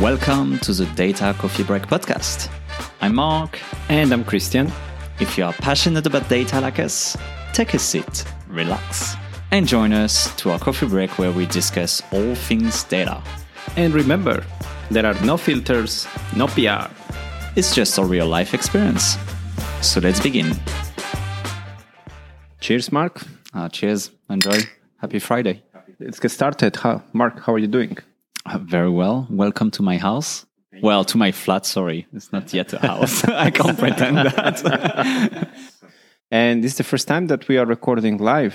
Welcome to the Data Coffee Break podcast. I'm Marc. And I'm Christian. If you are passionate about data like us, take a seat, relax, and join us to our coffee break where we discuss all things data. And remember, there are no filters, no PR. It's just a real life experience. So let's begin. Cheers, Marc. Uh, cheers. Enjoy. Happy Friday. Let's get started. How, Marc, how are you doing? Very well. Welcome to my house. Well, to my flat, sorry. It's not yet a house. I can't pretend that. and this is the first time that we are recording live,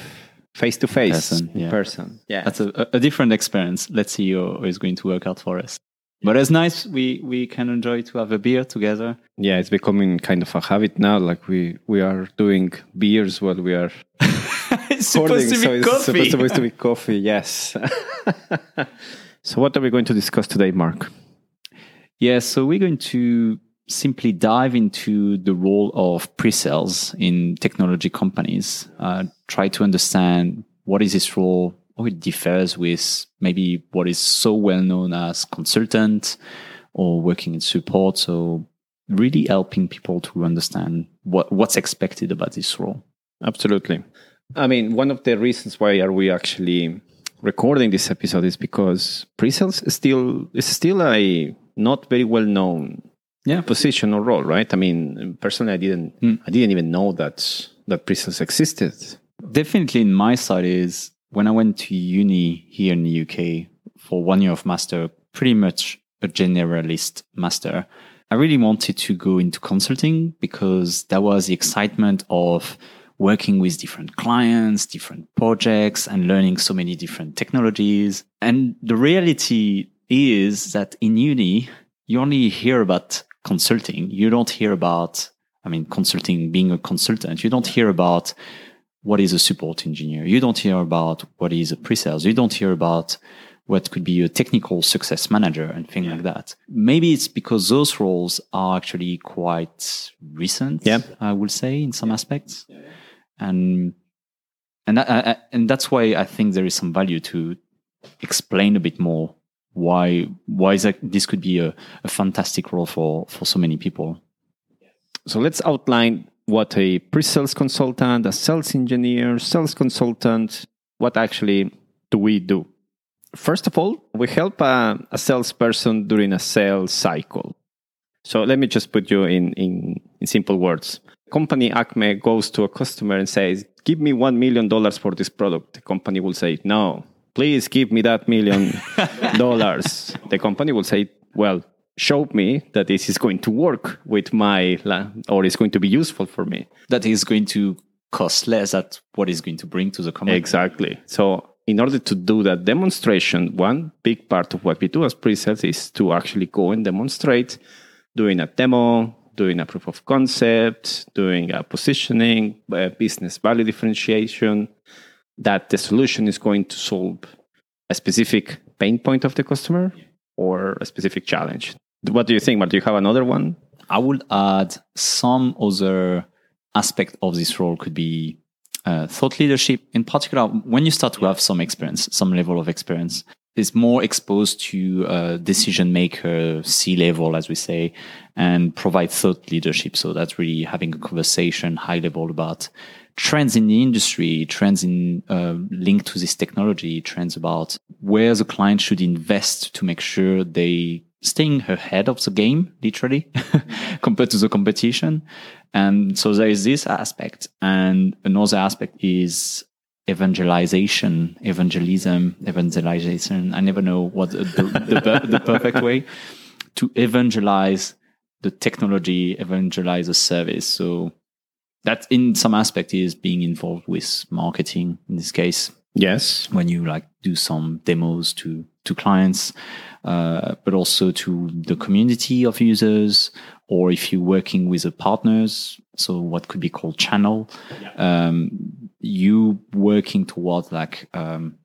face to face, Person, in yeah. person. Yeah. That's a, a different experience. Let's see how it's going to work out for us. But it's nice. We we can enjoy to have a beer together. yeah, it's becoming kind of a habit now. Like we, we are doing beers while we are it's recording. supposed to so be it's coffee. supposed, supposed to be coffee, yes. So what are we going to discuss today, Marc? Yeah, so we're going to simply dive into the role of pre-sales in technology companies. Uh, try to understand what is this role, how it differs with maybe what is so well known as consultant or working in support. So really helping people to understand what, what's expected about this role. Absolutely. I mean, one of the reasons why are we actually recording this episode is because pre-sales is still is still a not very well known Yeah. position or role, right? I mean, personally, I didn't hmm. I didn't even know that that pre-sales existed. definitely in my side is when I went to uni here in the UK for one year of master, pretty much a generalist master. I really wanted to go into consulting because that was the excitement of working with different clients, different projects, and learning so many different technologies. And the reality is that in uni, you only hear about consulting. You don't hear about, I mean, consulting being a consultant. You don't hear about what is a support engineer. You don't hear about what is a pre-sales. You don't hear about what could be a technical success manager and things like that. Maybe it's because those roles are actually quite recent. Yeah. I would say in some aspects, and and that, I- I- and that's why I think there is some value to explain a bit more why why is that this could be a, a fantastic role for for so many people. So let's outline what a pre-sales consultant, a sales engineer, sales consultant, what actually do we do? First of all, we help a, a salesperson during a sales cycle. So let me just put you in, in, in simple words. Company Acme goes to a customer and says, Give me $1 million for this product. The company will say, No, please give me that million dollars. The company will say, Well, show me that this is going to work with my, or is going to be useful for me. That is going to cost less at what is going to bring to the company. Exactly. So, in order to do that demonstration, one big part of what we do as pre-sales is to actually go and demonstrate doing a demo, doing a proof of concept, doing a positioning, a business value differentiation, that the solution is going to solve a specific pain point of the customer or a specific challenge. What do you think, Marc? Do you have another one? I would add some other aspect of this role could be uh, thought leadership. In particular, when you start to have some experience, some level of experience, is more exposed to uh, decision maker, C level, as we say, and provide thought leadership. So that's really having a conversation high level about trends in the industry, trends in uh, linked to this technology, trends about where the client should invest to make sure they staying ahead of the game, literally, compared to the competition. And so there is this aspect. And another aspect is evangelization, evangelism, evangelization. I never know what the, the, the, the perfect way to evangelize the technology, evangelize the service. So that in some aspect is being involved with marketing in this case Yes. when you like do some demos to to clients uh, but also to the community of users or if you're working with the partners so what could be called channel um, you working towards like um,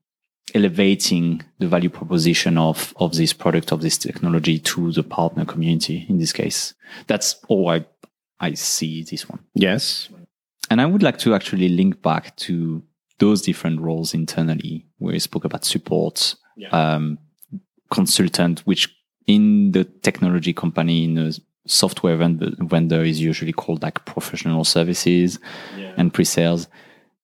elevating the value proposition of of this product of this technology to the partner community in this case? That's all i i see this one. Yes. and I would like to actually link back to those different roles internally, where you spoke about support, um, consultant, which in the technology company, in a software vendor, vendor is usually called like professional services and pre-sales.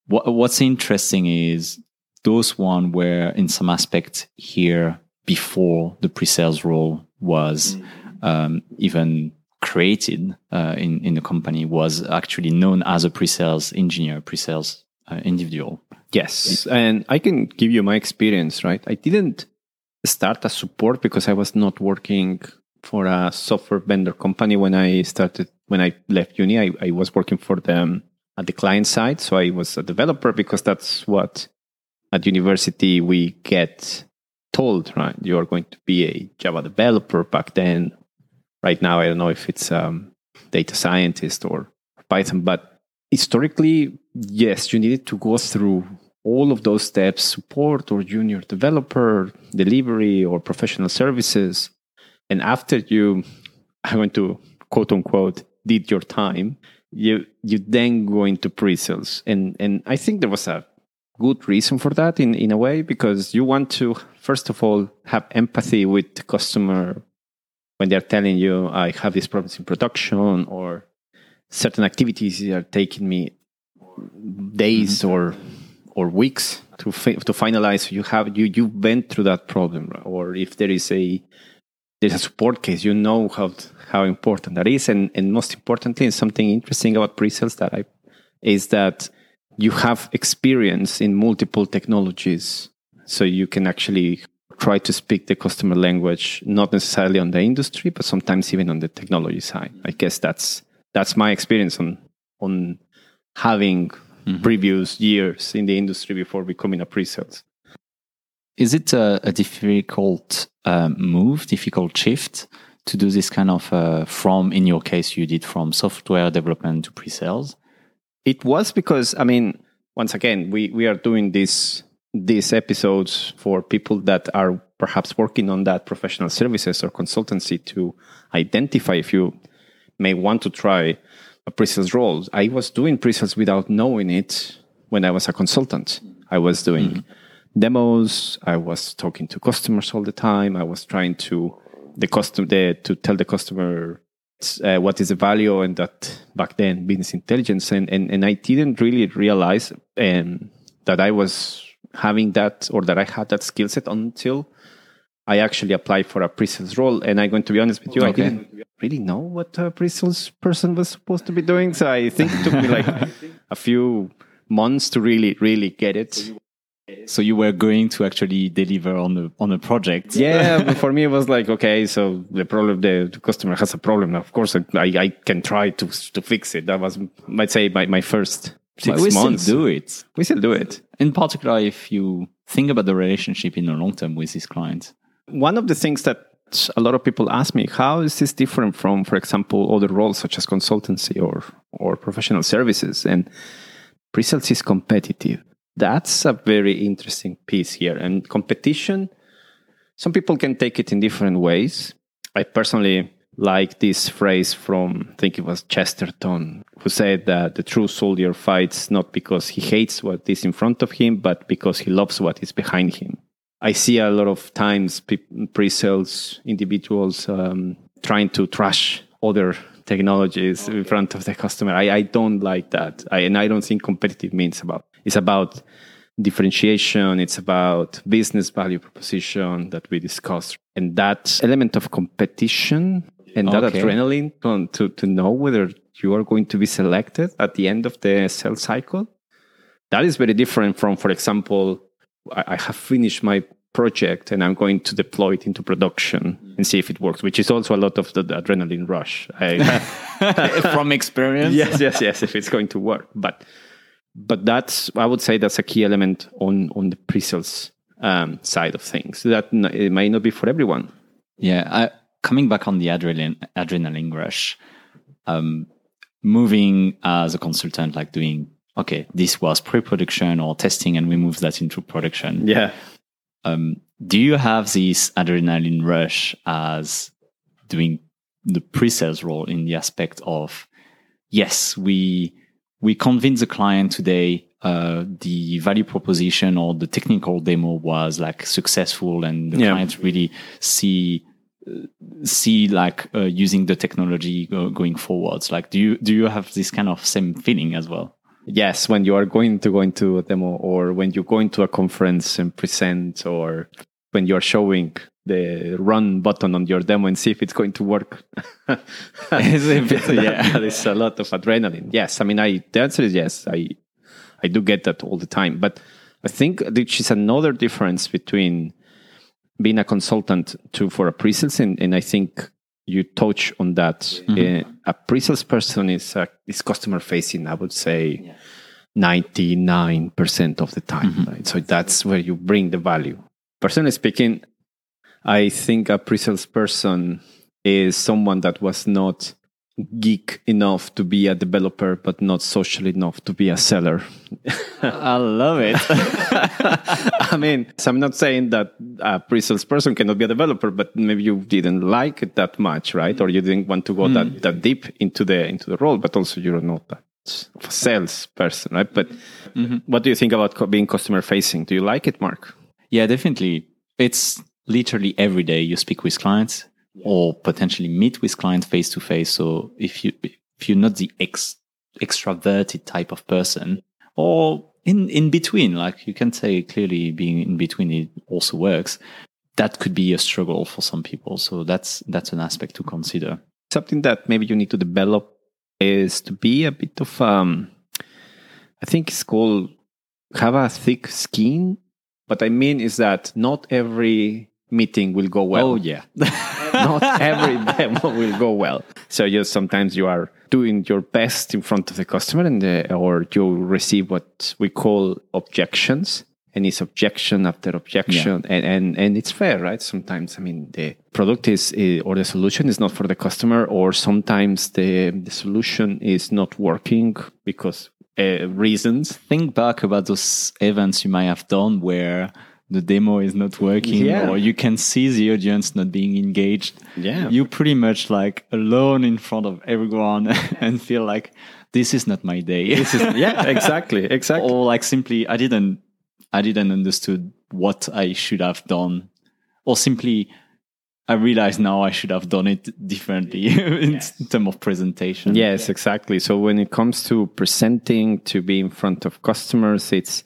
What, what's interesting is those one were in some aspect here before the pre-sales role was um, even created uh, in in the company was actually known as a pre-sales engineer, pre-sales uh, individual. Yes, and I can give you my experience. Right, I didn't start as support because I was not working for a software vendor company when I started. When I left uni, I, I was working for them at the client side, so I was a developer because that's what at university we get told. Right, you are going to be a Java developer. Back then, right now, I don't know if it's um, data scientist or Python, but historically, yes, you needed to go through all of those steps support or junior developer, delivery or professional services. And after you, I want to quote unquote, did your time, you you then go into pre-sales. And and I think there was a good reason for that in, in a way, because you want to first of all have empathy with the customer when they're telling you I have these problems in production or certain activities are taking me days mm-hmm. or or weeks to fi- to finalize. You have you you went through that problem, or if there is a there's a support case, you know how how important that is, and and most importantly, and something interesting about pre-sales that I is that you have experience in multiple technologies, so you can actually try to speak the customer language, not necessarily on the industry, but sometimes even on the technology side. I guess that's that's my experience on on having mm-hmm. previous years in the industry before becoming a pre-sales. Is it a, a difficult uh, move, difficult shift to do this kind of uh, from, in your case, you did from software development to pre-sales? It was because, I mean, once again, we, we are doing this these episodes for people that are perhaps working on that professional services or consultancy to identify if you may want to try a pre-sales role. I was doing pre-sales without knowing it when I was a consultant. I was doing mm-hmm. Demos. I was talking to customers all the time. I was trying to the customer the, to tell the customer uh, what is the value and that back then business intelligence and and, and I didn't really realize um, that I was having that or that I had that skill set until I actually applied for a pre-sales role. And I'm going to be honest with you, okay. I didn't really know what a pre-sales person was supposed to be doing. So I think it took me like a few months to really, really get it. So you were going to actually deliver on the on a project. Yeah, but for me it was like okay, so the problem the, the customer has a problem. Of course, I, I can try to to fix it. That was, might say, my my first six we months. Still do it. We still do it. In particular, if you think about the relationship in the long term with this client. One of the things that a lot of people ask me, how is this different from, for example, other roles such as consultancy or or professional services? And pre-sales is competitive. That's a very interesting piece here. And competition, some people can take it in different ways. I personally like this phrase from I think it was Chesterton who said that the true soldier fights not because he hates what is in front of him but because he loves what is behind him I see a lot of times pre-sales individuals um, trying to trash other technologies okay. in front of the customer I, I don't like that I, and I don't think competitive means about it's about differentiation. It's about business value proposition that we discussed. And that element of competition and that okay. adrenaline to, to, to know whether you are going to be selected at the end of the sales cycle that is very different from for example I, I have finished my project and i'm going to deploy it into production and see if it works which is also a lot of the, the adrenaline rush. I, from experience? Yes yes yes if it's going to work. But but that's i would say that's a key element on on the pre-sales um, side of things that it may not be for everyone yeah I, coming back on the adrenaline adrenaline rush, um, moving as a consultant, like doing okay, this was pre-production or testing, and we move that into production. Yeah. Um, do you have this adrenaline rush as doing the pre-sales role in the aspect of yes, we we convince the client today uh, the value proposition or the technical demo was like successful and the yeah. clients really see see like uh, using the technology go, going forwards? Like, do you do you have this kind of same feeling as well? Yes, when you are going to go into a demo, or when you go into a conference and present, or when you are showing the run button on your demo and see if it's going to work. yeah, there's a lot of adrenaline. Yes, I mean, I the answer is yes. I I do get that all the time, but I think which is another difference between being a consultant to for a pre-sales, and, and I think you touch on that. Mm-hmm. Uh, a pre-sales person is uh, is customer facing. I would say nine percent of the time. Mm-hmm. Right? So that's where you bring the value. Personally speaking, I think a pre-sales person is someone that was not geek enough to be a developer, but not social enough to be a seller. I love it. I mean, so I'm not saying that a pre-sales person cannot be a developer, but maybe you didn't like it that much, right? Or you didn't want to go mm. that, that deep into the into the role, but also you're not that of a sales person, right? But mm-hmm. what do you think about being customer facing? Do you like it, Marc? Yeah, definitely. It's literally every day you speak with clients or potentially meet with clients face to face. So if you if you're not the ex, extroverted type of person, or in in between, like you can say clearly being in between it also works. That could be a struggle for some people. So that's that's an aspect to consider. Something that maybe you need to develop is to be a bit of um I think it's called have a thick skin. What I mean is that not every meeting will go well. Oh yeah. Not every demo will go well. So just sometimes you are doing your best in front of the customer, and the, or you receive what we call objections. And it's objection after objection, yeah. and, and and it's fair, right? Sometimes, I mean, the product is or the solution is not for the customer, or sometimes the the solution is not working because uh, reasons. Think back about those events you might have done where the demo is not working yeah. or you can see the audience not being engaged yeah you pretty much like alone in front of everyone and feel like this is not my day is, yeah exactly exactly or like simply i didn't i didn't understood what i should have done or simply I realize now I should have done it differently in yes. terms of presentation. Yes, exactly. So when it comes to presenting, to be in front of customers, it's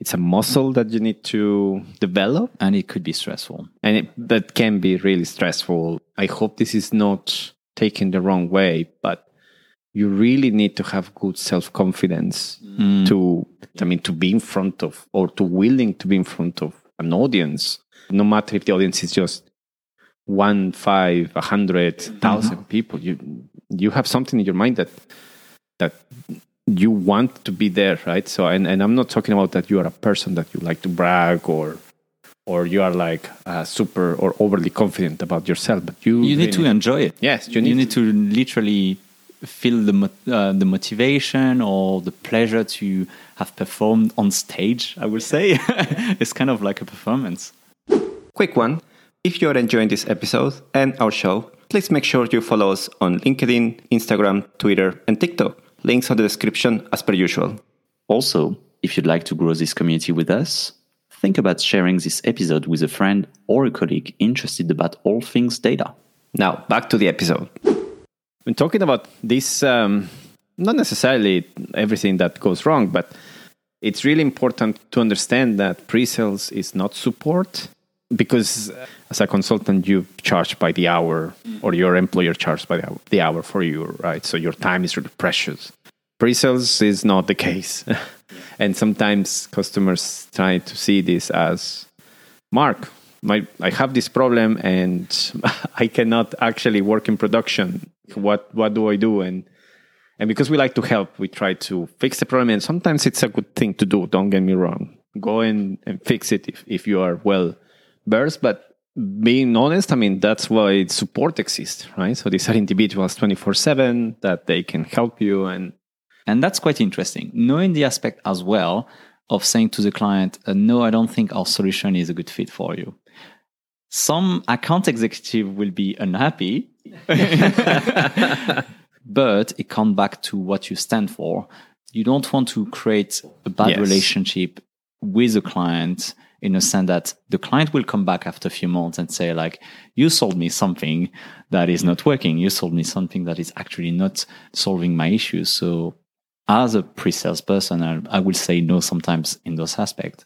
it's a muscle that you need to develop and it could be stressful and it, that can be really stressful i hope this is not taken the wrong way but you really need to have good self-confidence mm. to i mean to be in front of or to willing to be in front of an audience no matter if the audience is just one five a hundred thousand mm-hmm. people you you have something in your mind that that you want to be there, right? So, and, and I'm not talking about that you are a person that you like to brag or or you are like uh, super or overly confident about yourself, but you you need to enjoy it. Yes, you need, you need to literally feel the uh, the motivation or the pleasure to have performed on stage. I would say it's kind of like a performance. Quick one: if you are enjoying this episode and our show, please make sure you follow us on LinkedIn, Instagram, Twitter, and TikTok Links on the description as per usual. Also, if you'd like to grow this community with us, think about sharing this episode with a friend or a colleague interested about all things data. Now, back to the episode. When talking about this, um, not necessarily everything that goes wrong, but it's really important to understand that pre sales is not support because as a consultant you charge by the hour mm. or your employer charges by the hour, for you right? So your time is really precious. Pre-sales is not the case. And sometimes customers try to see this as mark my, i have this problem and i cannot actually work in production. What what do i do? And and because we like to help we try to fix the problem. And sometimes it's a good thing to do don't get me wrong. Go in and fix it if, if you are well versed, but being honest, I mean, that's why support exists, right? So these are individuals 24 7 that they can help you. And, and that's quite interesting. Knowing the aspect as well of saying to the client, uh, no, I don't think our solution is a good fit for you. Some account executive will be unhappy, but it comes back to what you stand for. You don't want to create a bad yes. relationship with a client in a sense that the client will come back after a few months and say like you sold me something that is not working. You sold me something that is actually not solving my issues. So as a pre-sales person I, I will say no sometimes in those aspects.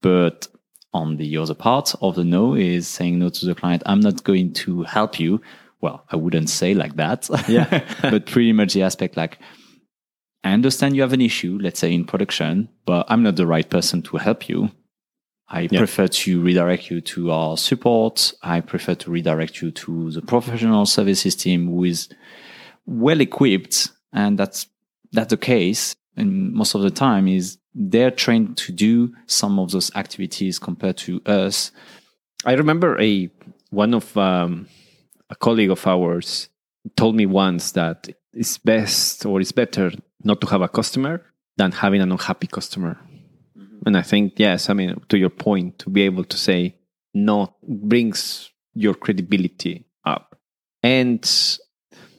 But on the other part of the no is saying no to the client i'm not going to help you. Well i wouldn't say like that. Yeah. but pretty much the aspect like I understand you have an issue, let's say in production, but I'm not the right person to help you. I Yeah. prefer to redirect you to our support. I prefer to redirect you to the professional services team who is well equipped. And that's, that's the case. And most of the time is they're trained to do some of those activities compared to us. I remember a one of um, a colleague of ours told me once that it's best or it's better not to have a customer than having an unhappy customer. And I think yes, I mean to your point, to be able to say no brings your credibility up. And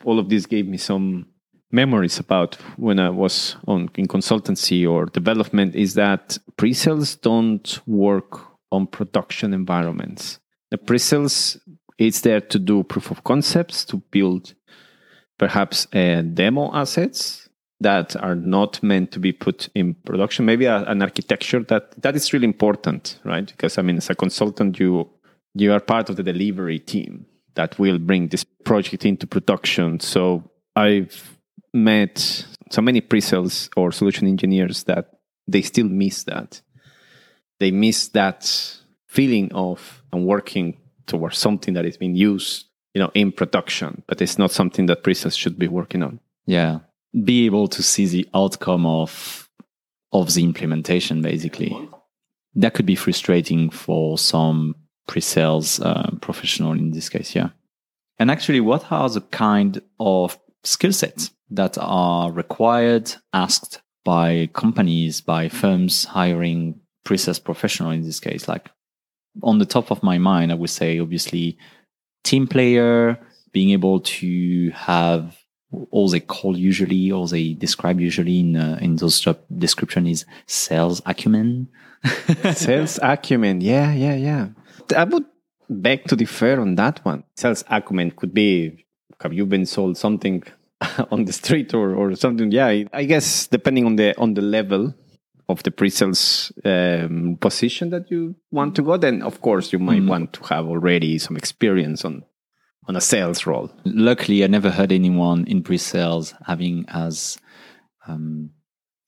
all of this gave me some memories about when I was on in consultancy or development is that pre-sales don't work on production environments. The pre-sales it's there to do proof of concepts, to build perhaps uh, demo assets that are not meant to be put in production. Maybe a, an architecture that that is really important, right? Because I mean, as a consultant, you you are part of the delivery team that will bring this project into production. So I've met so many pre-sales or solution engineers that they still miss that. They miss that feeling of I'm working towards something that is being used, you know, in production, but it's not something that pre-sales should be working on. Yeah. Be able to see the outcome of, of the implementation, basically. That could be frustrating for some pre-sales uh, professional in this case. Yeah. And actually, what are the kind of skill sets that are required, asked by companies, by firms hiring pre-sales professional in this case? Like on the top of my mind, I would say obviously team player, being able to have all they call usually, or they describe usually in uh, in those job description is sales acumen. Sales acumen, yeah, yeah, yeah. I would beg to differ on that one. Sales acumen could be have you been sold something on the street or, or something? Yeah, I guess depending on the on the level of the pre-sales um, position that you want to go, then of course you might Mm. want to have already some experience on on a sales role. Luckily, I never heard anyone in pre-sales having as um,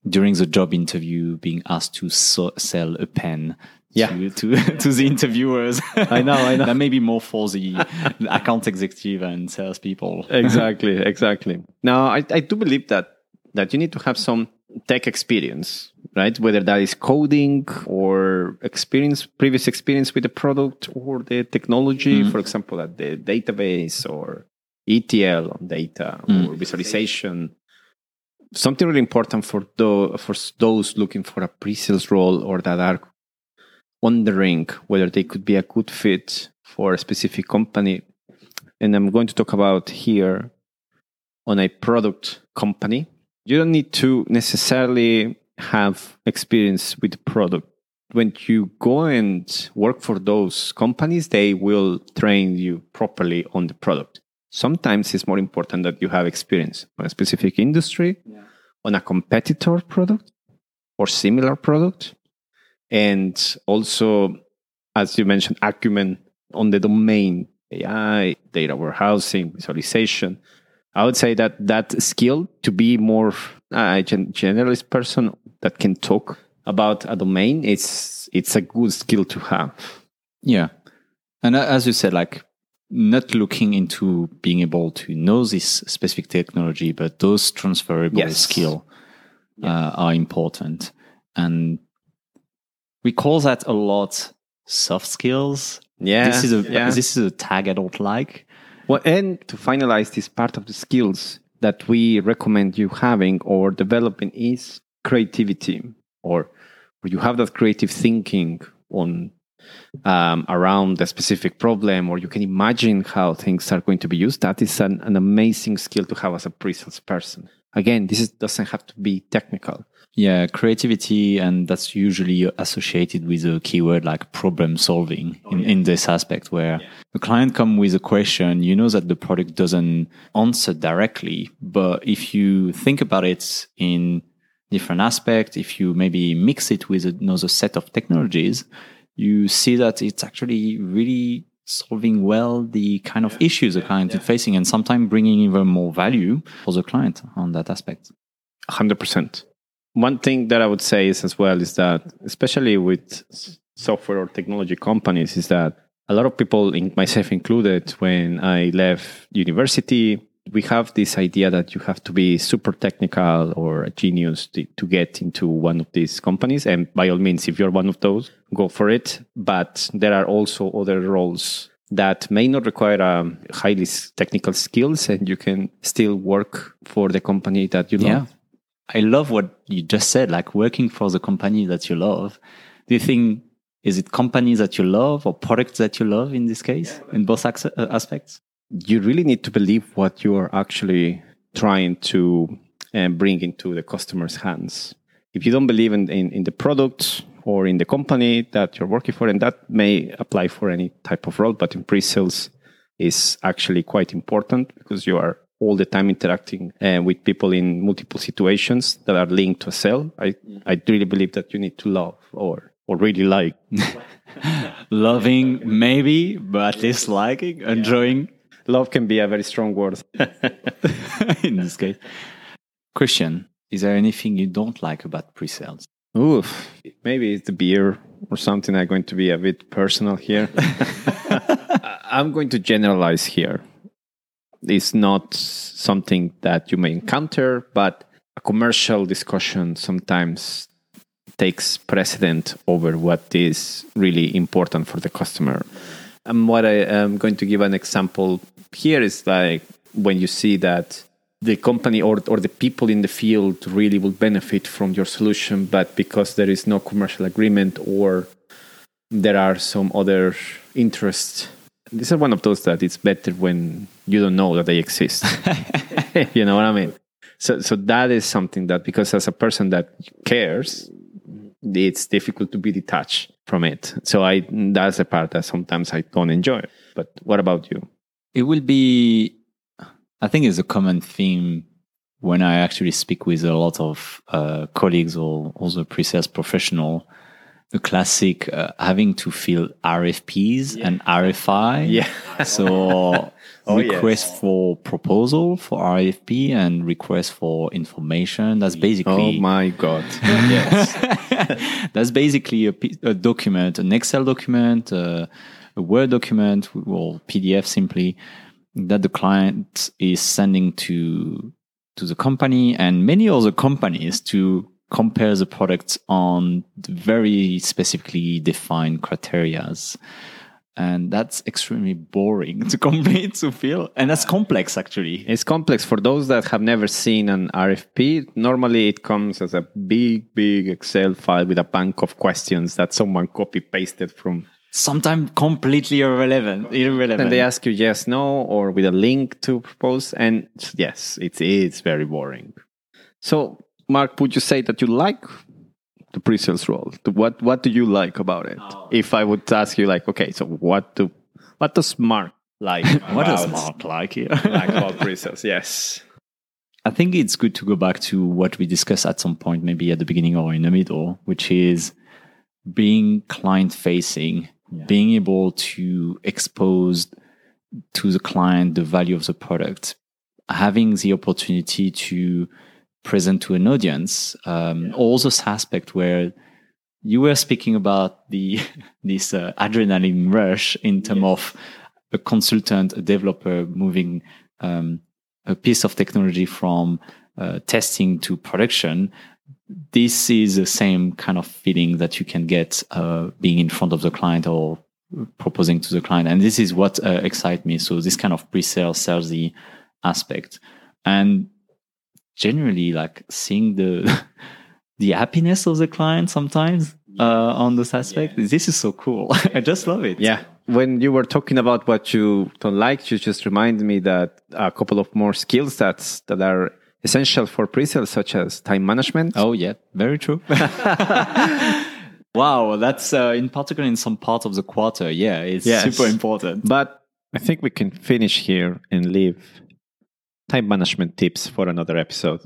during the job interview being asked to so- sell a pen. Yeah. To, to, to the interviewers. I know, I know. that may be more for the account executive and salespeople. exactly, exactly. Now, I, I do believe that that you need to have some tech experience, right? Whether that is coding or experience, previous experience with the product or the technology, mm-hmm. for example, at the database or ETL on data or mm-hmm. visualization. Something really important for the, for those looking for a pre-sales role or that are wondering whether they could be a good fit for a specific company. And I'm going to talk about here on a product company. You don't need to necessarily have experience with the product. When you go and work for those companies, they will train you properly on the product. Sometimes it's more important that you have experience on a specific industry, on a competitor product or similar product, and also, as you mentioned, acumen on the domain, AI, data warehousing, visualization. I would say that that skill to be more uh, a generalist person that can talk about a domain, it's it's a good skill to have. Yeah. And as you said, like not looking into being able to know this specific technology, but those transferable Yes. skill uh, are important. And we call that a lot soft skills. Yeah, this is a yeah. this is a tag I don't like. Well, and to finalize this part of the skills that we recommend you having or developing is creativity, or where you have that creative thinking on um, around a specific problem, or you can imagine how things are going to be used. That is an, an amazing skill to have as a pre-sales person. Again, this is, doesn't have to be technical. Yeah, creativity, and that's usually associated with a keyword like problem solving in, in this aspect where the client come with a question, you know that the product doesn't answer directly, but if you think about it in different aspect, if you maybe mix it with another set of technologies, you see that it's actually really solving well the kind of issues the client is facing and sometimes bringing even more value for the client on that aspect. 100%. One thing that I would say is as well is that, especially with software or technology companies, is that a lot of people, myself included, when I left university, we have this idea that you have to be super technical or a genius to, to, get into one of these companies. And by all means, if you're one of those, go for it. But there are also other roles that may not require um, highly technical skills and you can still work for the company that you love. Yeah. I love what you just said, like working for the company that you love. Do you think is it companies that you love or products that you love in this case, in both uh, aspects? You really need to believe what you are actually trying to uh, bring into the customer's hands. If you don't believe in, in, in the product or in the company that you're working for, and that may apply for any type of role, but in pre-sales is actually quite important because you are all the time interacting uh, with people in multiple situations that are linked to a sale. I, I really believe that you need to love or or really like. Loving, maybe, but at least liking, enjoying. Love can be a very strong word in this case. Christian, is there anything you don't like about pre sales? Oof, maybe it's the beer or something. I'm going to be a bit personal here. I'm going to generalize here. It's not something that you may encounter, but a commercial discussion sometimes takes precedent over what is really important for the customer. And what I am going to give an example here is like when you see that the company or, or the people in the field really will benefit from your solution, but because there is no commercial agreement or there are some other interests this is one of those that it's better when you don't know that they exist. you know what I mean? So, so that is something that because as a person that cares, it's difficult to be detached from it. So I that's the part that sometimes I don't enjoy. But what about you? It will be, I think, it's a common theme when I actually speak with a lot of uh, colleagues or also pre-sales professional the classic uh, having to fill RFPs yeah. and RFI. Yeah. so oh, request yes. for proposal for RFP and request for information. That's basically. Oh my god! yes. That's basically a, a, document, an Excel document, uh, a Word document, or PDF simply that the client is sending to to the company and many other companies to compare the products on very specifically defined criterias. And that's extremely boring to complete to feel. And that's complex actually. It's complex. For those that have never seen an rfp normally it comes as a big big excel file with a bank of questions that someone copy pasted from sometimes completely irrelevant irrelevant and they ask you yes no or with a link to propose and yes it's it's very boring so Marc, would you say that you like the pre-sales role? What What do you like about it? Oh. If I would ask you, like, okay, so what do what does Marc like? what does Marc like here? like about pre-sales? Yes. I think it's good to go back to what we discussed at some point, maybe at the beginning or in the middle, which is being client facing, yeah. being able to expose to the client the value of the product, having the opportunity to present to an audience. Um, yeah. All those aspects where you were speaking about the this uh, adrenaline rush in terms yes. of a consultant, a developer moving um, a piece of technology from uh, testing to production. This is the same kind of feeling that you can get uh, being in front of the client or proposing to the client, and this is what uh, excites me. So this kind of pre-sale, salesy aspect, and generally like seeing the the happiness of the client sometimes uh, on this aspect. Yeah. This is so cool. I just love it. Yeah. When you were talking about what you don't like, you just reminded me that a couple of more skills that that are essential for pre-sales, such as time management. Oh, yeah, very true. wow, that's uh, in particular in some part of the quarter. Yeah, it's Yes. super important. But I think we can finish here and leave time management tips for another episode.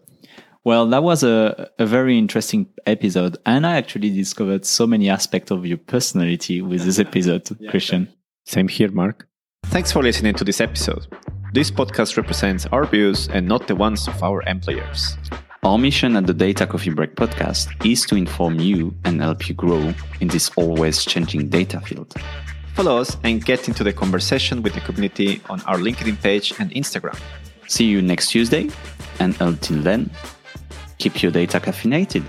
Well, that was a, a very interesting episode. And I actually discovered so many aspects of your personality with this episode, Christian. Same here, Marc. Thanks for listening to this episode. This podcast represents our views and not the ones of our employers. Our mission at the Data Coffee Break podcast is to inform you and help you grow in this always changing data field. Follow us and get into the conversation with the community on our LinkedIn page and Instagram. See you next Tuesday. And until then, keep your data caffeinated.